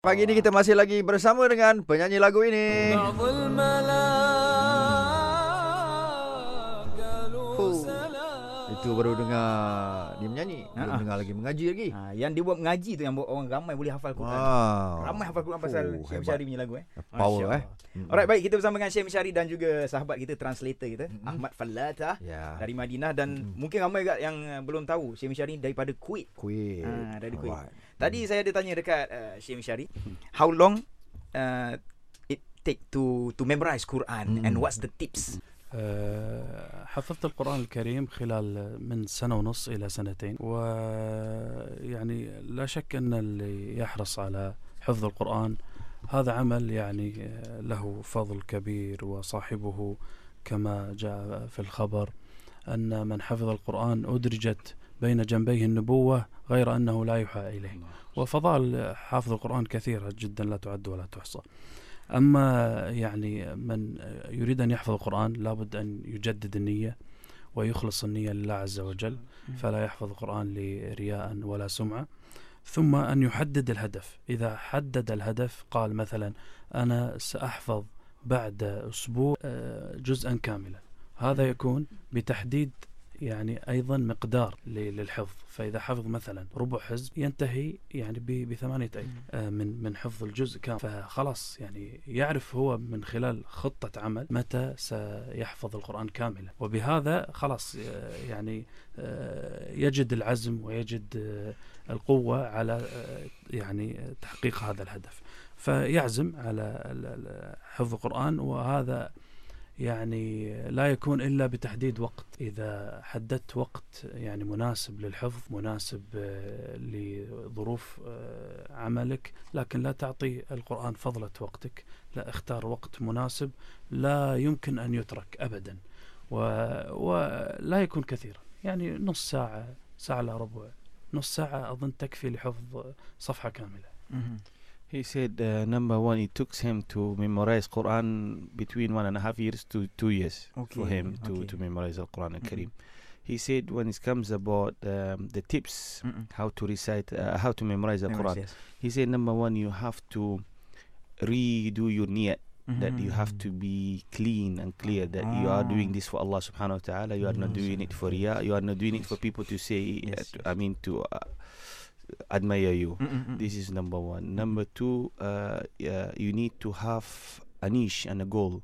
Pagi ini kita masih lagi bersama dengan penyanyi lagu ini. Oh, itu baru dengar dia menyanyi, belum Ha-ha. dengar lagi mengaji lagi. Ha, yang dia buat mengaji tu yang buat orang ramai boleh hafal Quran. Wow. Ramai hafal Quran pasal Oh, Syekh. Syari punya lagu eh. Power Masya eh. Alright baik kita bersama dengan Syekh Syari dan juga sahabat kita translator kita Mm-mm. Ahmad Fallata Ya. dari Madinah dan Mm-mm. mungkin ramai juga yang uh, belum tahu Syekh Syari daripada Kuwait. Kuih. Ha, dari Kuwait. Alright. Tadi saya ada tanya dekat uh, Syekh Syari, how long uh, it take to to memorize Quran Mm. and what's the tips? أه، حفظت القرآن الكريم خلال من سنة ونص إلى سنتين ويعني لا شك أن اللي يحرص على حفظ القرآن هذا عمل يعني أه، له فضل كبير وصاحبه كما جاء في الخبر أن من حفظ القرآن أدرجت بين جنبيه النبوة غير أنه لا يوحى إليه. وفضائل حافظ القرآن كثيرة جدا لا تعد ولا تحصى. أما يعني من يريد أن يحفظ القرآن لابد أن يجدد النية ويخلص النية لله عز وجل فلا يحفظ القرآن لرياء ولا سمعة. ثم أن يحدد الهدف. إذا حدد الهدف قال مثلا أنا سأحفظ بعد أسبوع آه، جزءا كاملا. هذا يكون بتحديد يعني أيضا مقدار للحفظ. فإذا حفظ مثلا ربع حزب ينتهي يعني ب- بثمانية أيام. آه، من من حفظ الجزء كامل. فخلاص يعني يعرف هو من خلال خطة عمل متى سيحفظ القرآن كاملا. وبهذا خلاص آه، يعني آه، يجد العزم ويجد القوة على يعني تحقيق هذا الهدف. فيعزم على حفظ القرآن. وهذا يعني لا يكون إلا بتحديد وقت. إذا حددت وقت يعني مناسب للحفظ مناسب آه، لظروف آه، عملك لكن لا تعطي القرآن فضلة وقتك لا اختار وقت مناسب لا يمكن أن يترك أبدا. و- ولا يكون كثيرا. يعني نص ساعة ساعة إلا ربع نص ساعة أظن تكفي لحفظ صفحة كاملة. He said uh, number one, it took him to memorize Quran between one and a half years to two years for him to, okay. to memorize the Quran Mhm. Kareem. He said when it comes about um, the tips Mm-mm. how to recite, uh, how to memorize the Memorize, Quran. yes. He said number one, you have to redo your niyat. That you have Mhm. to be clean and clear that you are doing Ah. this for Allah Subhanahu wa Taala. You are not doing it for riyah. You are not doing it for people to say. uh, to- yes. I mean to uh, admire you. Mm-mm-mm. This is number one. Number two, uh, yeah, you need to have a niche and a goal.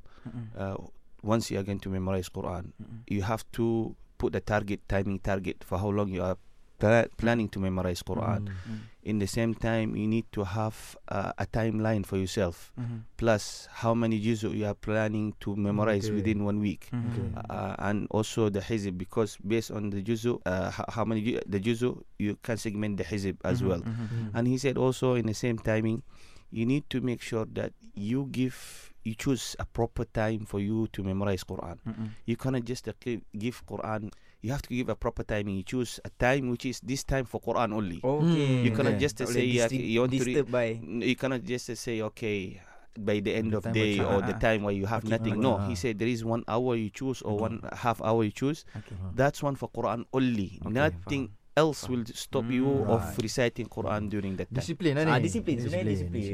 Uh, once you are going to memorize Quran, you have to put the target, timing target for how long you are pla- planning to memorize Quran. Mm. In the same time, you need to have uh, a timeline for yourself. Mhm. Plus, how many juzu you are planning to memorize Okay. within one week. Mhm. Uh, and also the hizb because based on the juzu, uh, how, how many ju- the juzu you can segment the hizb as Mhm, well. mhm. And he said also in the same timing, you need to make sure that you give, you choose a proper time for you to memorize Quran. Mm-mm. You cannot just uh, give Quran. You have to give a proper timing. You choose a time which is this time for Quran only. Okay. You cannot Okay. just uh, say boleh yeah, you want to. Re- disturb by you cannot just uh, say okay by the end The of time day or the time where you have Okay. nothing. No, he said there is one hour you choose or one half hour you choose. okay. That's one for Quran only. Okay, Nothing else will stop you Mm, of reciting Quran during that time. Disiplin lah ni. Ah, disiplin sebenarnya disiplin.